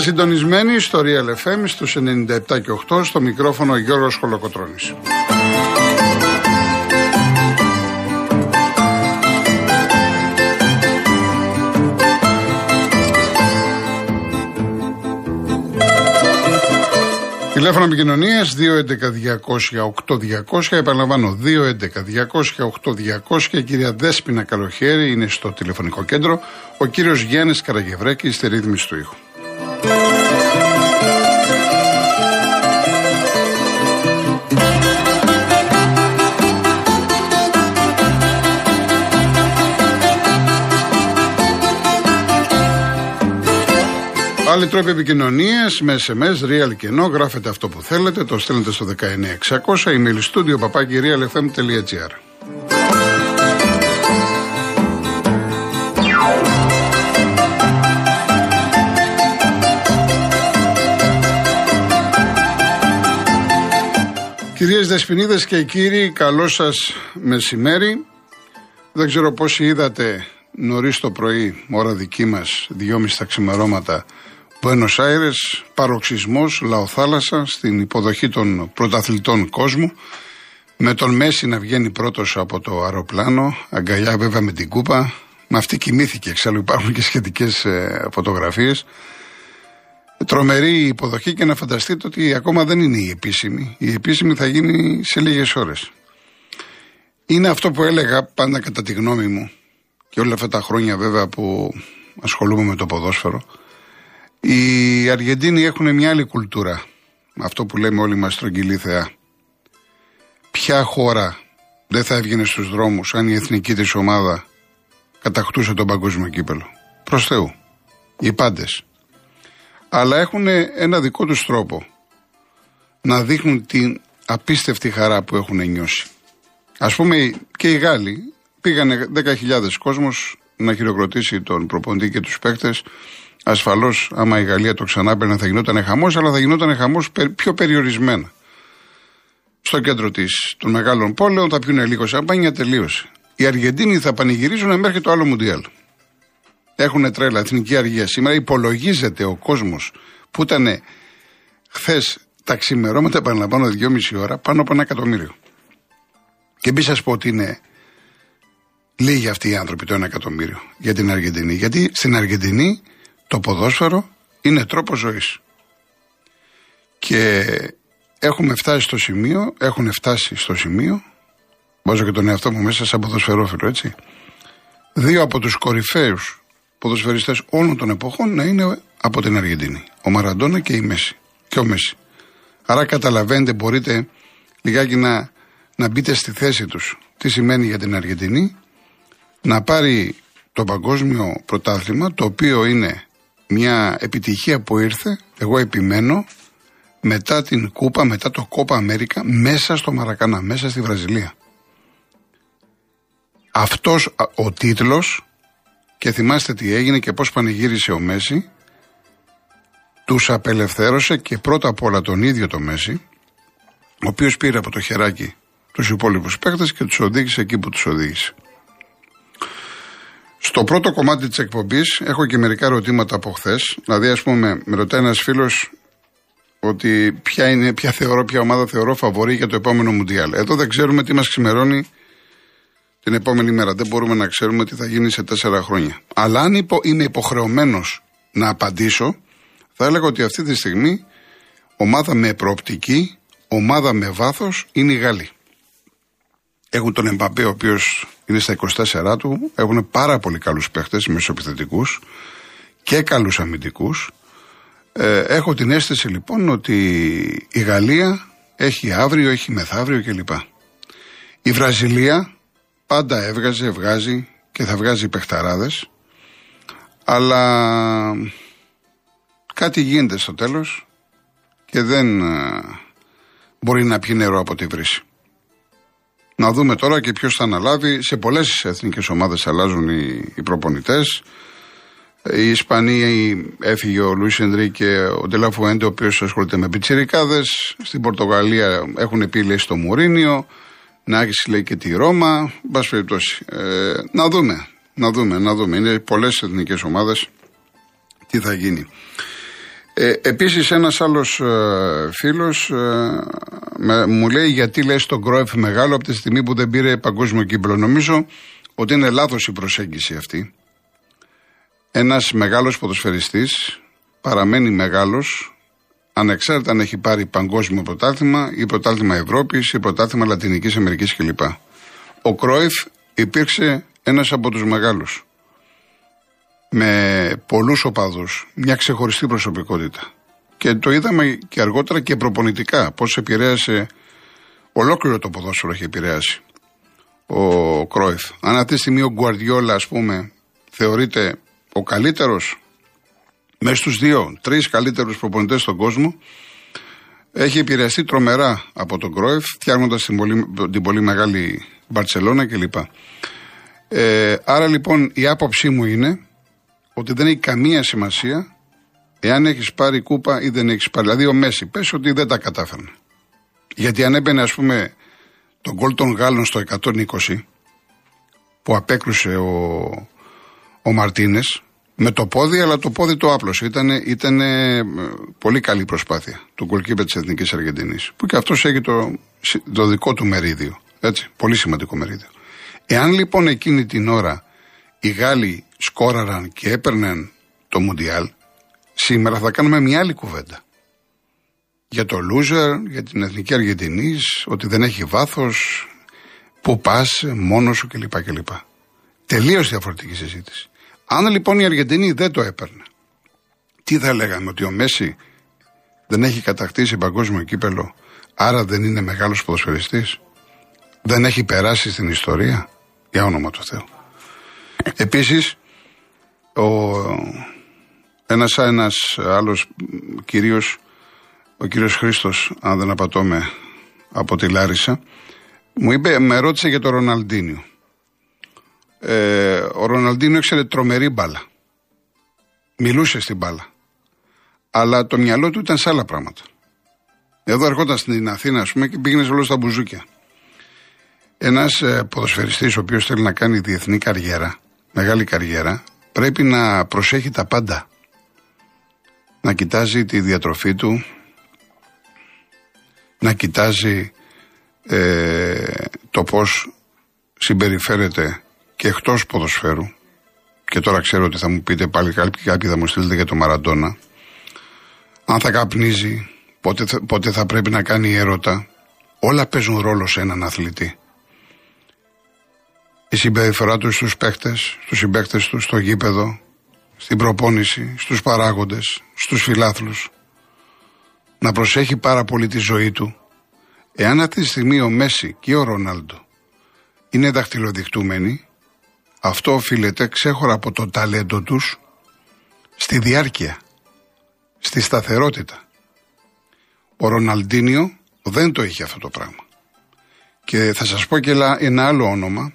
Είστε συντονισμένοι στο Real FM στους 97 και 8 στο μικρόφωνο Γιώργος Χολοκοτρώνης. Τηλέφωνο επικοινωνίας 211-200-8200. Επαναλαμβάνω, 211-200-8200. Η κυρία Δέσπινα Καλοχέρη είναι στο τηλεφωνικό κέντρο. Ο κύριος Γιάννης Καραγευρέκη στη ρύθμιση του ήχου. Άλλοι τρόποι επικοινωνίας με SMS, real και no, γράφετε αυτό που θέλετε, το στέλνετε στο 19600, email studio παπάκι realfm.gr. Κυρίες Δεσποινίδες και κύριοι, καλό σας μεσημέρι. Δεν ξέρω πόσοι είδατε νωρίς το πρωί, ώρα δική μας, δυόμιση τα ξημερώματα, Buenos Aires, παροξισμός, λαοθάλασσα, στην υποδοχή των πρωταθλητών κόσμου, με τον Μέση να βγαίνει πρώτος από το αεροπλάνο, αγκαλιά βέβαια με την κούπα, με αυτή κοιμήθηκε, εξάλλου υπάρχουν και σχετικές ε, φωτογραφίες. Τρομερή υποδοχή και να φανταστείτε ότι ακόμα δεν είναι η επίσημη. Η επίσημη θα γίνει σε λίγες ώρες. Είναι αυτό που έλεγα πάντα κατά τη γνώμη μου και όλα αυτά τα χρόνια βέβαια που ασχολούμαι με το ποδόσφαιρο οι Αργεντίνοι έχουν μια άλλη κουλτούρα. Αυτό που λέμε όλοι μας στρογγυλή θεά. Ποια χώρα δεν θα έβγαινε στους δρόμους αν η εθνική της ομάδα κατακτούσε τον παγκόσμιο κύπελο; Προς Θεού. Οι πάντες. Αλλά έχουν ένα δικό τους τρόπο να δείχνουν την απίστευτη χαρά που έχουν νιώσει. Ας πούμε και οι Γάλλοι πήγανε 10.000 κόσμος να χειροκροτήσει τον προποντή και τους παίκτες Ασφαλώς, άμα η Γαλλία το ξανά έπαιρνε, θα γινόταν χαμός, αλλά θα γινόταν χαμός πιο περιορισμένα. Στο κέντρο της των μεγάλων πόλεων θα πιούνε λίγο σαμπάνια, τελείωσε. Οι Αργεντίνοι θα πανηγυρίζουν μέχρι το άλλο Μουντιάλ. Έχουν τρέλα, εθνική αργία. Σήμερα υπολογίζεται ο κόσμος που ήταν χθες τα ξημερώματα, επαναλαμβάνω, δυόμιση ώρα, πάνω από ένα εκατομμύριο. Και μην σας πω ότι είναι λίγοι αυτοί οι άνθρωποι, το ένα εκατομμύριο, για την Αργεντινή. Γιατί στην Αργεντινή το ποδόσφαιρο είναι τρόπο ζωής. Και έχουμε φτάσει στο σημείο, έχουν φτάσει στο σημείο, βάζω και τον εαυτό μου μέσα σαν ποδοσφαιρόφιλο, έτσι, δύο από τους κορυφαίους ποδοσφαιριστές όλων των εποχών να είναι από την Αργεντινή. Ο Μαραντόνα και η Μέση. Και ο Μέση. Άρα καταλαβαίνετε, μπορείτε λιγάκι να, να μπείτε στη θέση τους. Τι σημαίνει για την Αργεντινή να πάρει το παγκόσμιο πρωτάθλημα, το οποίο είναι μια επιτυχία που ήρθε, εγώ επιμένω, μετά την Κούπα, μετά το Κόπα Αμέρικα, μέσα στο Μαρακανά, μέσα στη Βραζιλία. Αυτός ο τίτλος, και θυμάστε τι έγινε και πώς πανηγύρισε ο Μέση, τους απελευθέρωσε και πρώτα απ' όλα τον ίδιο το Μέση, ο οποίος πήρε από το χεράκι τους υπόλοιπους παίκτες και τους οδήγησε εκεί που τους οδήγησε. Στο πρώτο κομμάτι της εκπομπής έχω και μερικά ερωτήματα από χθες. Δηλαδή, ας πούμε, με ρωτάει ένας φίλος ότι ποια, είναι, ποια, θεωρώ, ποια ομάδα θεωρώ φαβορή για το επόμενο Μουντιάλ. Εδώ δεν ξέρουμε τι μας ξημερώνει την επόμενη μέρα. Δεν μπορούμε να ξέρουμε τι θα γίνει σε τέσσερα χρόνια. Αλλά αν υπο, είμαι υποχρεωμένος να απαντήσω, θα έλεγα ότι αυτή τη στιγμή ομάδα με προοπτική, ομάδα με βάθος είναι η Γαλλία. Έχουν τον Εμπαπέ, ο οποίος είναι στα 24 του. Έχουν πάρα πολύ καλούς παίχτες, μεσοπιθετικούς και καλούς αμυντικούς. Ε, έχω την αίσθηση λοιπόν ότι η Γαλλία έχει αύριο, έχει μεθαύριο κλπ. Η Βραζιλία πάντα έβγαζε, βγάζει και θα βγάζει παιχταράδες αλλά κάτι γίνεται στο τέλος και δεν ε, μπορεί να πιει νερό από τη βρύση. Να δούμε τώρα και ποιος θα αναλάβει. Σε πολλές εθνικές ομάδες αλλάζουν οι, οι προπονητές. Η Ισπανία έφυγε ο Λουίς και ο Ντελαφουέντε, ο οποίος ασχολείται με πιτσιρικάδες. Στην Πορτογαλία έχουν πει λέει στο Μουρίνιο. Να έχει λέει και τη Ρώμα. Μπα περιπτώσει. Ε, να δούμε. Να δούμε, να δούμε. Είναι πολλές εθνικές ομάδες. Τι θα γίνει. Ε, επίσης ένας άλλος ε, φίλος ε, μου λέει γιατί λες τον Κρόεφ μεγάλο από τη στιγμή που δεν πήρε παγκόσμιο κύπλο. Νομίζω ότι είναι λάθος η προσέγγιση αυτή. Ένας μεγάλος ποδοσφαιριστής παραμένει μεγάλος ανεξάρτητα αν έχει πάρει παγκόσμιο πρωτάθλημα ή πρωτάθλημα Ευρώπης ή πρωτάθλημα Λατινικής Αμερικής κλπ. Ο Κρόεφ υπήρξε ένας από τους μεγάλους με πολλούς οπαδούς, μια ξεχωριστή προσωπικότητα. Και το είδαμε και αργότερα και προπονητικά, πώς επηρέασε ολόκληρο το ποδόσφαιρο έχει επηρεάσει ο Κρόιφ. Αν αυτή τη στιγμή ο Γκουαρδιόλα, ας πούμε, θεωρείται ο καλύτερος μέσα στους δύο, τρεις καλύτερους προπονητές στον κόσμο, έχει επηρεαστεί τρομερά από τον Κρόιφ, φτιάχνοντας την πολύ, την πολύ μεγάλη Μπαρσελόνα κλπ. Ε, άρα λοιπόν η άποψή μου είναι ότι δεν έχει καμία σημασία εάν έχεις πάρει κούπα ή δεν έχεις πάρει. Δηλαδή ο Μέση, πες ότι δεν τα κατάφερνε. Γιατί αν έμπαινε, ας πούμε, τον γκολ των Γάλλων στο 120 που απέκρουσε ο, ο Μαρτίνες με το πόδι, αλλά το πόδι το άπλωσε. Ήταν ήτανε πολύ καλή προσπάθεια του γκολκίπερ της Εθνικής Αργεντινής. Που και αυτός έχει το, το δικό του μερίδιο. Έτσι, πολύ σημαντικό μερίδιο. Εάν λοιπόν εκείνη την ώρα οι Γάλλοι σκόραραν και έπαιρναν το Μουντιάλ, σήμερα θα κάνουμε μια άλλη κουβέντα. Για το loser, για την Εθνική Αργεντινής, ότι δεν έχει βάθος, που πας, μόνος σου κλπ. κλπ. Τελείως διαφορετική συζήτηση. Αν λοιπόν η Αργεντινή δεν το έπαιρνε, τι θα λέγαμε, ότι ο Μέση δεν έχει κατακτήσει παγκόσμιο κύπελο, άρα δεν είναι μεγάλος ποδοσφαιριστής, δεν έχει περάσει στην ιστορία, για όνομα του Θεού. Επίσης, ο, ένας, ένας άλλος κυρίως, ο κύριος Χρήστος, αν δεν απατώμε, από τη Λάρισα, μου είπε, με ρώτησε για τον Ροναλντίνιο. Ε, ο Ροναλντίνιο έξερε τρομερή μπάλα. Μιλούσε στην μπάλα. Αλλά το μυαλό του ήταν σε άλλα πράγματα. Εδώ ερχόταν στην Αθήνα, ας πούμε, και πήγαινε όλο στα μπουζούκια. Ένας ε, ποδοσφαιριστής, ο οποίος θέλει να κάνει διεθνή καριέρα, μεγάλη καριέρα, πρέπει να προσέχει τα πάντα. Να κοιτάζει τη διατροφή του, να κοιτάζει ε, το πώς συμπεριφέρεται και εκτός ποδοσφαίρου. Και τώρα ξέρω ότι θα μου πείτε πάλι κάποιοι, κάποιοι θα μου στείλετε για το Μαραντόνα. Αν θα καπνίζει πότε, πότε θα πρέπει να κάνει έρωτα. Όλα παίζουν ρόλο σε έναν αθλητή η συμπεριφορά τους στους παίχτες, στους συμπαίχτες τους, στο γήπεδο, στην προπόνηση, στους παράγοντες, στους φιλάθλους. Να προσέχει πάρα πολύ τη ζωή του. Εάν αυτή τη στιγμή ο Μέση και ο Ρονάλντο είναι δαχτυλοδεικτούμενοι, αυτό οφείλεται ξέχωρα από το ταλέντο τους στη διάρκεια, στη σταθερότητα. Ο Ροναλντίνιο δεν το είχε αυτό το πράγμα. Και θα σας πω και ένα άλλο όνομα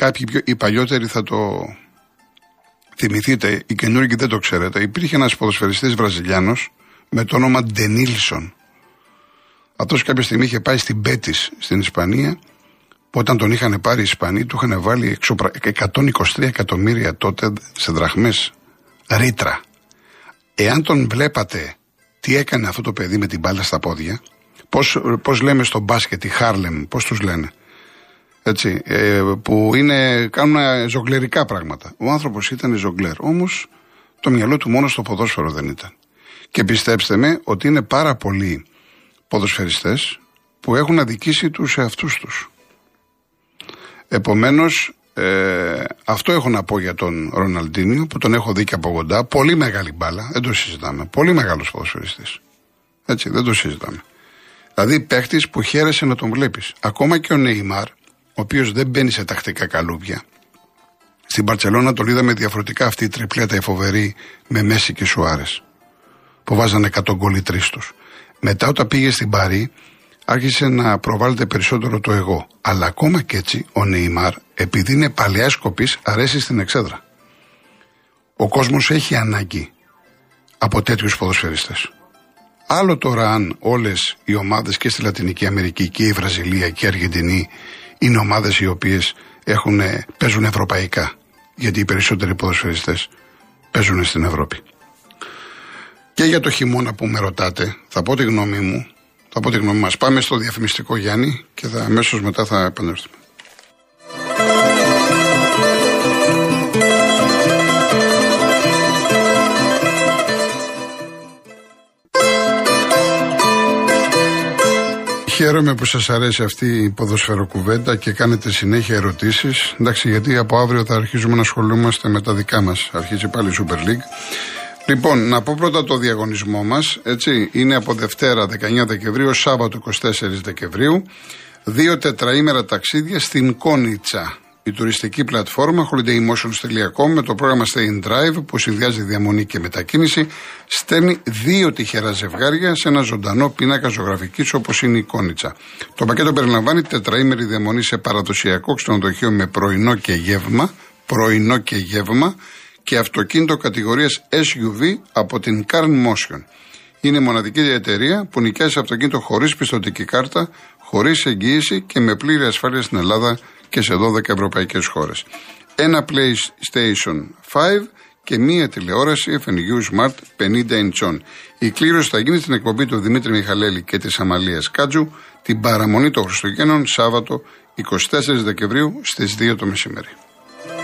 Κάποιοι πιο, οι παλιότεροι θα το θυμηθείτε, οι καινούργοι δεν το ξέρετε. Υπήρχε ένας ποδοσφαιριστής Βραζιλιάνος με το όνομα Ντενίλσον. Αυτός κάποια στιγμή είχε πάει στην Πέτης στην Ισπανία που όταν τον είχαν πάρει οι Ισπανοί του είχαν βάλει 123 εκατομμύρια τότε σε δραχμές ρήτρα. Εάν τον βλέπατε τι έκανε αυτό το παιδί με την μπάλα στα πόδια, πώς, πώς λέμε στο μπάσκετ, η Χάρλεμ, πώς τους λένε, έτσι, ε, που είναι, κάνουν ζογκλερικά πράγματα. Ο άνθρωπος ήταν ζογκλέρ. Όμως το μυαλό του μόνο στο ποδόσφαιρο δεν ήταν. Και πιστέψτε με ότι είναι πάρα πολλοί ποδοσφαιριστές που έχουν αδικήσει τους εαυτούς τους. Επομένως, ε, αυτό έχω να πω για τον Ροναλντίνιο που τον έχω δει και από κοντά. Πολύ μεγάλη μπάλα, δεν το συζητάμε. Πολύ μεγάλος ποδοσφαιριστής. Έτσι, δεν το συζητάμε. Δηλαδή παίχτης που χαίρεσαι να τον βλέπεις. Ακόμα και ο Νεϊμάρ, ο οποίος δεν μπαίνει σε τακτικά καλούβια. Στην Παρσελώνα το είδαμε διαφορετικά αυτή η τριπλέτα η φοβερή με Μέση και Σουάρες. Που βάζανε 100 γκολ τρεις τους. Μετά όταν πήγε στην Παρή, άρχισε να προβάλλεται περισσότερο το εγώ. Αλλά ακόμα και έτσι ο Νεϊμάρ, επειδή είναι παλαιά σκοπής, αρέσει στην εξέδρα. Ο κόσμος έχει ανάγκη από τέτοιους ποδοσφαιριστές. Άλλο τώρα αν όλες οι ομάδες και στη Λατινική Αμερική και η Βραζιλία και η Αργεντινή είναι ομάδες οι οποίες παίζουν ευρωπαϊκά. Γιατί οι περισσότεροι ποδοσφαιριστές παίζουν στην Ευρώπη. Και για το χειμώνα που με ρωτάτε, θα πω τη γνώμη μου, θα πω τη γνώμη μας. Πάμε στο διαφημιστικό Γιάννη και θα, αμέσως μετά θα επανέλθουμε. Χαίρομαι που σας αρέσει αυτή η ποδοσφαιροκουβέντα και κάνετε συνέχεια ερωτήσεις. Εντάξει, γιατί από αύριο θα αρχίζουμε να ασχολούμαστε με τα δικά μας. Αρχίζει πάλι η Super League. Λοιπόν, να πω πρώτα το διαγωνισμό μας, έτσι, είναι από Δευτέρα 19 Δεκεμβρίου, Σάββατο 24 Δεκεμβρίου, δύο τετραήμερα ταξίδια στην Κόνιτσα η τουριστική πλατφόρμα holidaymotions.com με το πρόγραμμα Stay in Drive που συνδυάζει διαμονή και μετακίνηση στέλνει δύο τυχερά ζευγάρια σε ένα ζωντανό πίνακα ζωγραφικής όπως είναι η Κόνιτσα. Το πακέτο περιλαμβάνει τετραήμερη διαμονή σε παραδοσιακό ξενοδοχείο με πρωινό και γεύμα, πρωινό και γεύμα και αυτοκίνητο κατηγορίας SUV από την Carn Motion. Είναι μοναδική εταιρεία που νοικιάζει αυτοκίνητο χωρίς πιστοτική κάρτα, χωρίς εγγύηση και με πλήρη ασφάλεια στην Ελλάδα και σε 12 ευρωπαϊκές χώρες. Ένα PlayStation 5 και μία τηλεόραση FNU Smart 50 inch Η κλήρωση θα γίνει στην εκπομπή του Δημήτρη Μιχαλέλη και της Αμαλίας Κάτζου την παραμονή των Χριστουγέννων Σάββατο 24 Δεκεμβρίου στις 2 το μεσημέρι.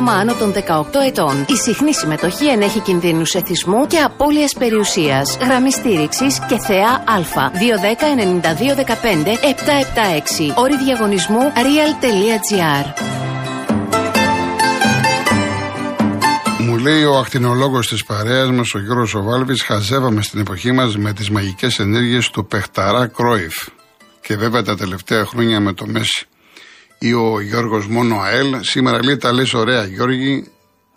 άτομα άνω των 18 ετών. Η συχνή συμμετοχή ενέχει κινδύνους εθισμού και απώλεια περιουσίας. Γραμμή στήριξης και θεά Α. 210 92 15 776. Όρη διαγωνισμού real.gr. Μου λέει ο ακτινολόγος της παρέας μας, ο Γιώργος Οβάλβης, χαζεύαμε στην εποχή μας με τις μαγικές ενέργειες του Πεχταρά Κρόιφ. Και βέβαια τα τελευταία χρόνια με το Μέση ή ο Γιώργος μόνο ΑΕΛ. Σήμερα λέει τα λες ωραία, Γιώργη.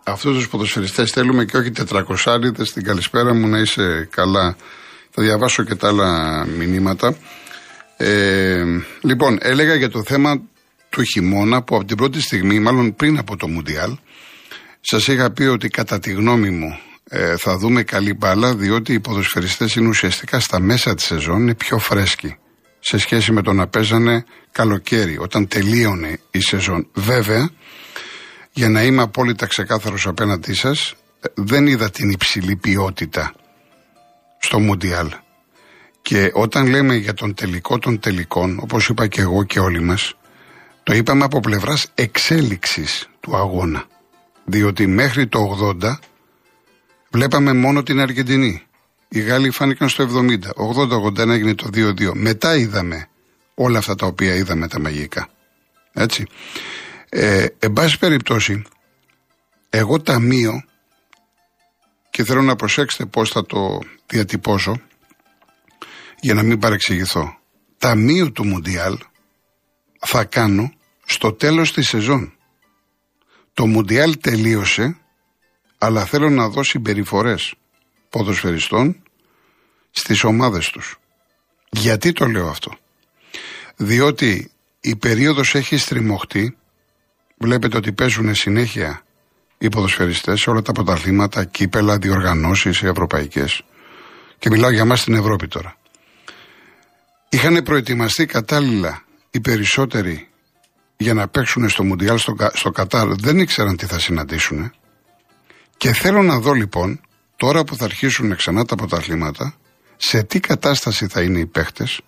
Αυτούς τους ποδοσφαιριστές θέλουμε και όχι τετρακοσάριδε. Την καλησπέρα μου να είσαι καλά. Θα διαβάσω και τα άλλα μηνύματα. Ε, λοιπόν, έλεγα για το θέμα του χειμώνα που από την πρώτη στιγμή, μάλλον πριν από το Μουντιάλ, σας είχα πει ότι κατά τη γνώμη μου ε, θα δούμε καλή μπάλα, διότι οι ποδοσφαιριστές είναι ουσιαστικά στα μέσα της σεζόν, είναι πιο φρέσκοι σε σχέση με το να παίζανε καλοκαίρι, όταν τελείωνε η σεζόν. Βέβαια, για να είμαι απόλυτα ξεκάθαρος απέναντί σας, δεν είδα την υψηλή ποιότητα στο Μουντιάλ. Και όταν λέμε για τον τελικό των τελικών, όπως είπα και εγώ και όλοι μας, το είπαμε από πλευράς εξέλιξης του αγώνα. Διότι μέχρι το 80 βλέπαμε μόνο την Αργεντινή. Οι Γάλλοι φάνηκαν στο 70. 80-81 έγινε το 2-2. Μετά είδαμε όλα αυτά τα οποία είδαμε τα μαγικά. Έτσι. Ε, εν πάση περιπτώσει, εγώ ταμείο και θέλω να προσέξετε πώς θα το διατυπώσω για να μην παρεξηγηθώ. Ταμείο του Μουντιάλ θα κάνω στο τέλος της σεζόν. Το Μουντιάλ τελείωσε, αλλά θέλω να δω συμπεριφορές ποδοσφαιριστών στις ομάδες τους. Γιατί το λέω αυτό; Διότι η περίοδος έχει στριμωχτεί, βλέπετε ότι παίζουν συνέχεια οι ποδοσφαιριστές σε όλα τα πρωταθλήματα, κύπελα, διοργανώσεις ευρωπαϊκές. Και μιλάω για μας στην Ευρώπη τώρα. Είχαν προετοιμαστεί κατάλληλα οι περισσότεροι για να παίξουν στο Μουντιάλ στο, στο Κατάρ. Δεν ήξεραν τι θα συναντήσουν. Και θέλω να δω λοιπόν, τώρα που θα αρχίσουν ξανά τα πρωταθλήματα, σε τι κατάσταση θα είναι οι παίχτες,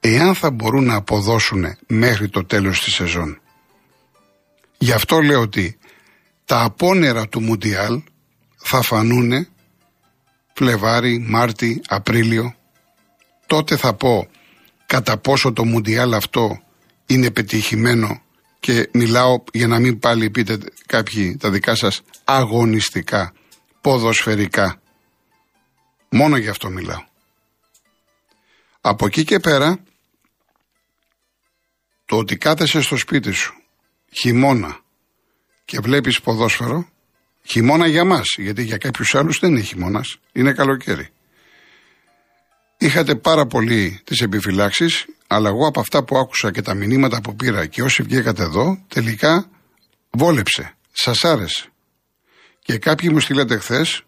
εάν θα μπορούν να αποδώσουν μέχρι το τέλος της σεζόν. Γι' αυτό λέω ότι τα απόνερα του Μουντιάλ θα φανούν Φλεβάρι, Μάρτι, Απρίλιο. Τότε θα πω κατά πόσο το Μουντιάλ αυτό είναι πετυχημένο και μιλάω για να μην πάλι πείτε κάποιοι τα δικά σας αγωνιστικά, ποδοσφαιρικά. Μόνο γι' αυτό μιλάω. Από εκεί και πέρα, το ότι κάθεσαι στο σπίτι σου χειμώνα και βλέπεις ποδόσφαιρο, χειμώνα για μας, γιατί για κάποιους άλλους δεν είναι χειμώνας, είναι καλοκαίρι. Είχατε πάρα πολύ τις επιφυλάξεις, αλλά εγώ από αυτά που άκουσα και τα μηνύματα που πήρα και όσοι βγήκατε εδώ, τελικά βόλεψε. Σας άρεσε. Και κάποιοι μου στείλατε χθες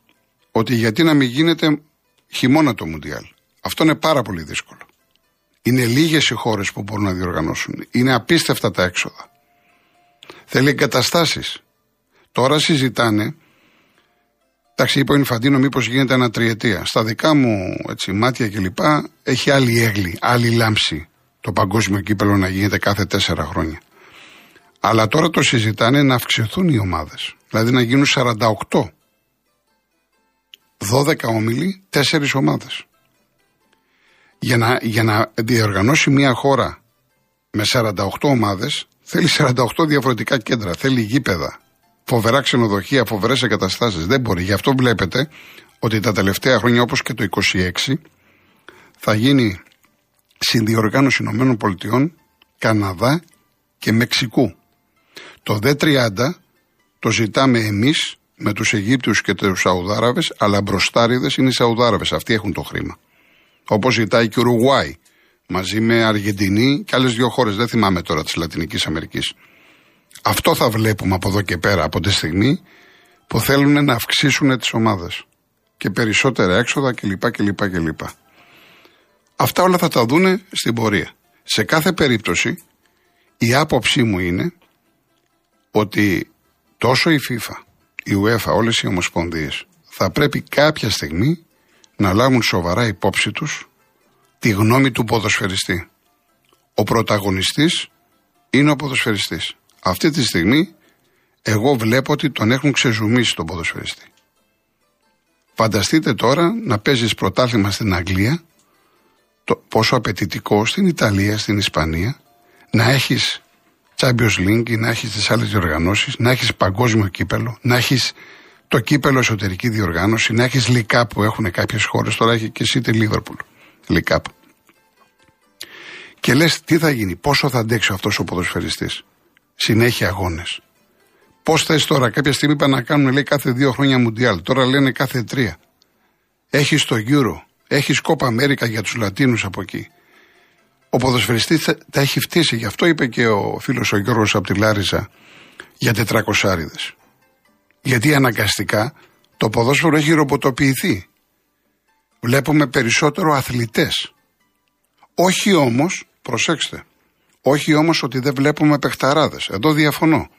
ότι γιατί να μην γίνεται χειμώνα το Μουντιάλ. Αυτό είναι πάρα πολύ δύσκολο. Είναι λίγες οι χώρες που μπορούν να διοργανώσουν. Είναι απίστευτα τα έξοδα. Θέλει εγκαταστάσεις. Τώρα συζητάνε. Εντάξει, είπε ο Ινφαντίνο, μήπως γίνεται ένα τριετία. Στα δικά μου έτσι, μάτια κλπ. έχει άλλη έγκλη, άλλη λάμψη το παγκόσμιο κύπελο να γίνεται κάθε τέσσερα χρόνια. Αλλά τώρα το συζητάνε να αυξηθούν οι ομάδες. Δηλαδή να γίνουν 48. 12 όμιλοι, 4 ομάδες. Για να, για να διοργανώσει μια χώρα με 48 ομάδες, θέλει 48 διαφορετικά κέντρα, θέλει γήπεδα, φοβερά ξενοδοχεία, φοβερές εγκαταστάσεις. Δεν μπορεί. Γι' αυτό βλέπετε ότι τα τελευταία χρόνια, όπως και το 26, θα γίνει συνδιοργάνωση Ηνωμένων Πολιτειών, Καναδά και Μεξικού. Το ΔΕ30 το ζητάμε εμείς με τους Αιγύπτιους και τους Σαουδάραβες, αλλά μπροστάριδες είναι οι Σαουδάραβες, αυτοί έχουν το χρήμα. Όπως ζητάει και ο Ουρουγουάη, μαζί με Αργεντινή και άλλες δύο χώρες, δεν θυμάμαι τώρα της Λατινικής Αμερικής. Αυτό θα βλέπουμε από εδώ και πέρα, από τη στιγμή που θέλουν να αυξήσουν τις ομάδες και περισσότερα έξοδα κλπ. κλπ, κλπ. Αυτά όλα θα τα δούνε στην πορεία. Σε κάθε περίπτωση η άποψή μου είναι ότι τόσο η FIFA, η UEFA, όλες οι ομοσπονδίες θα πρέπει κάποια στιγμή να λάβουν σοβαρά υπόψη τους τη γνώμη του ποδοσφαιριστή. Ο πρωταγωνιστής είναι ο ποδοσφαιριστής. Αυτή τη στιγμή εγώ βλέπω ότι τον έχουν ξεζουμίσει τον ποδοσφαιριστή. Φανταστείτε τώρα να παίζεις πρωτάθλημα στην Αγγλία το πόσο απαιτητικό στην Ιταλία, στην Ισπανία, να έχεις Champions League, να έχεις τις άλλες διοργανώσεις, να έχεις παγκόσμιο κύπελο, να έχεις το κύπελο εσωτερική διοργάνωση, να έχεις λικά που έχουν κάποιες χώρες. Τώρα έχει και City Liverpool. Λικάπ. Και λες, τι θα γίνει, πόσο θα αντέξει αυτός ο ποδοσφαιριστής; Συνέχεια αγώνες. Πώς θες τώρα, κάποια στιγμή είπαν να κάνουν λέει κάθε δύο χρόνια Μουντιάλ. Τώρα λένε κάθε τρία. Έχεις το Euro, έχεις κόπα Αμέρικα για τους Λατίνους από εκεί. Ο ποδοσφαιριστής τα έχει φτύσει. Γι' αυτό είπε και ο φίλος ο Γιώργος από τη Λάρισα για τετρακοσάριδες. Γιατί αναγκαστικά το ποδόσφαιρο έχει ρομποτοποιηθεί. Βλέπουμε περισσότερο αθλητές. Όχι όμως, προσέξτε, όχι όμως ότι δεν βλέπουμε παιχταράδες. Εδώ διαφωνώ.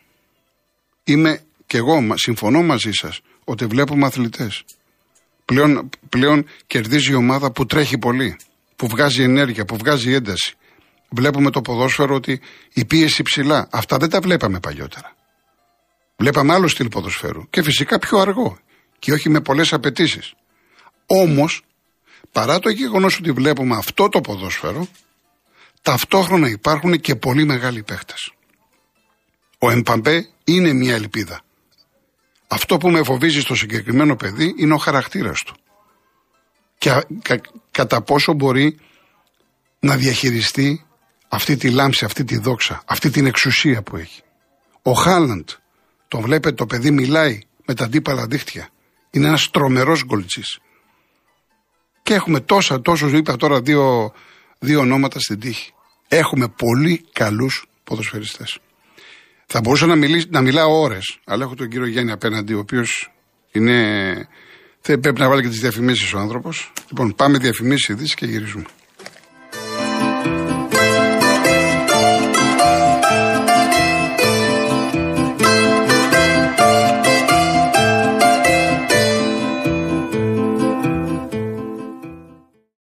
Είμαι και εγώ, συμφωνώ μαζί σας ότι βλέπουμε αθλητές. Πλέον, πλέον κερδίζει η ομάδα που τρέχει πολύ, που βγάζει ενέργεια, που βγάζει ένταση. Βλέπουμε το ποδόσφαιρο ότι η πίεση ψηλά. Αυτά δεν τα βλέπαμε παλιότερα. Βλέπαμε άλλο στυλ ποδοσφαίρου και φυσικά πιο αργό και όχι με πολλές απαιτήσεις. Όμως, παρά το γεγονός ότι βλέπουμε αυτό το ποδόσφαιρο, ταυτόχρονα υπάρχουν και πολύ μεγάλοι παίχτες. Ο Εμπαμπέ είναι μια ελπίδα. Αυτό που με φοβίζει στο συγκεκριμένο παιδί είναι ο χαρακτήρας του. Και κατά πόσο μπορεί να διαχειριστεί αυτή τη λάμψη, αυτή τη δόξα, αυτή την εξουσία που έχει. Ο Χάλαντ, τον βλέπετε το παιδί μιλάει με τα αντίπαλα δίχτυα. Είναι ένας τρομερός γκολτσής. Και έχουμε τόσα, τόσο, είπα τώρα δύο, δύο ονόματα στην τύχη. Έχουμε πολύ καλούς ποδοσφαιριστές. Θα μπορούσα να, μιλήσω, να μιλάω ώρες, αλλά έχω τον κύριο Γιάννη απέναντι, ο οποίος είναι. Πρέπει να βάλει και τις διαφημίσεις ο άνθρωπος. Λοιπόν, πάμε διαφημίσεις, ειδήσεις και γυρίζουμε.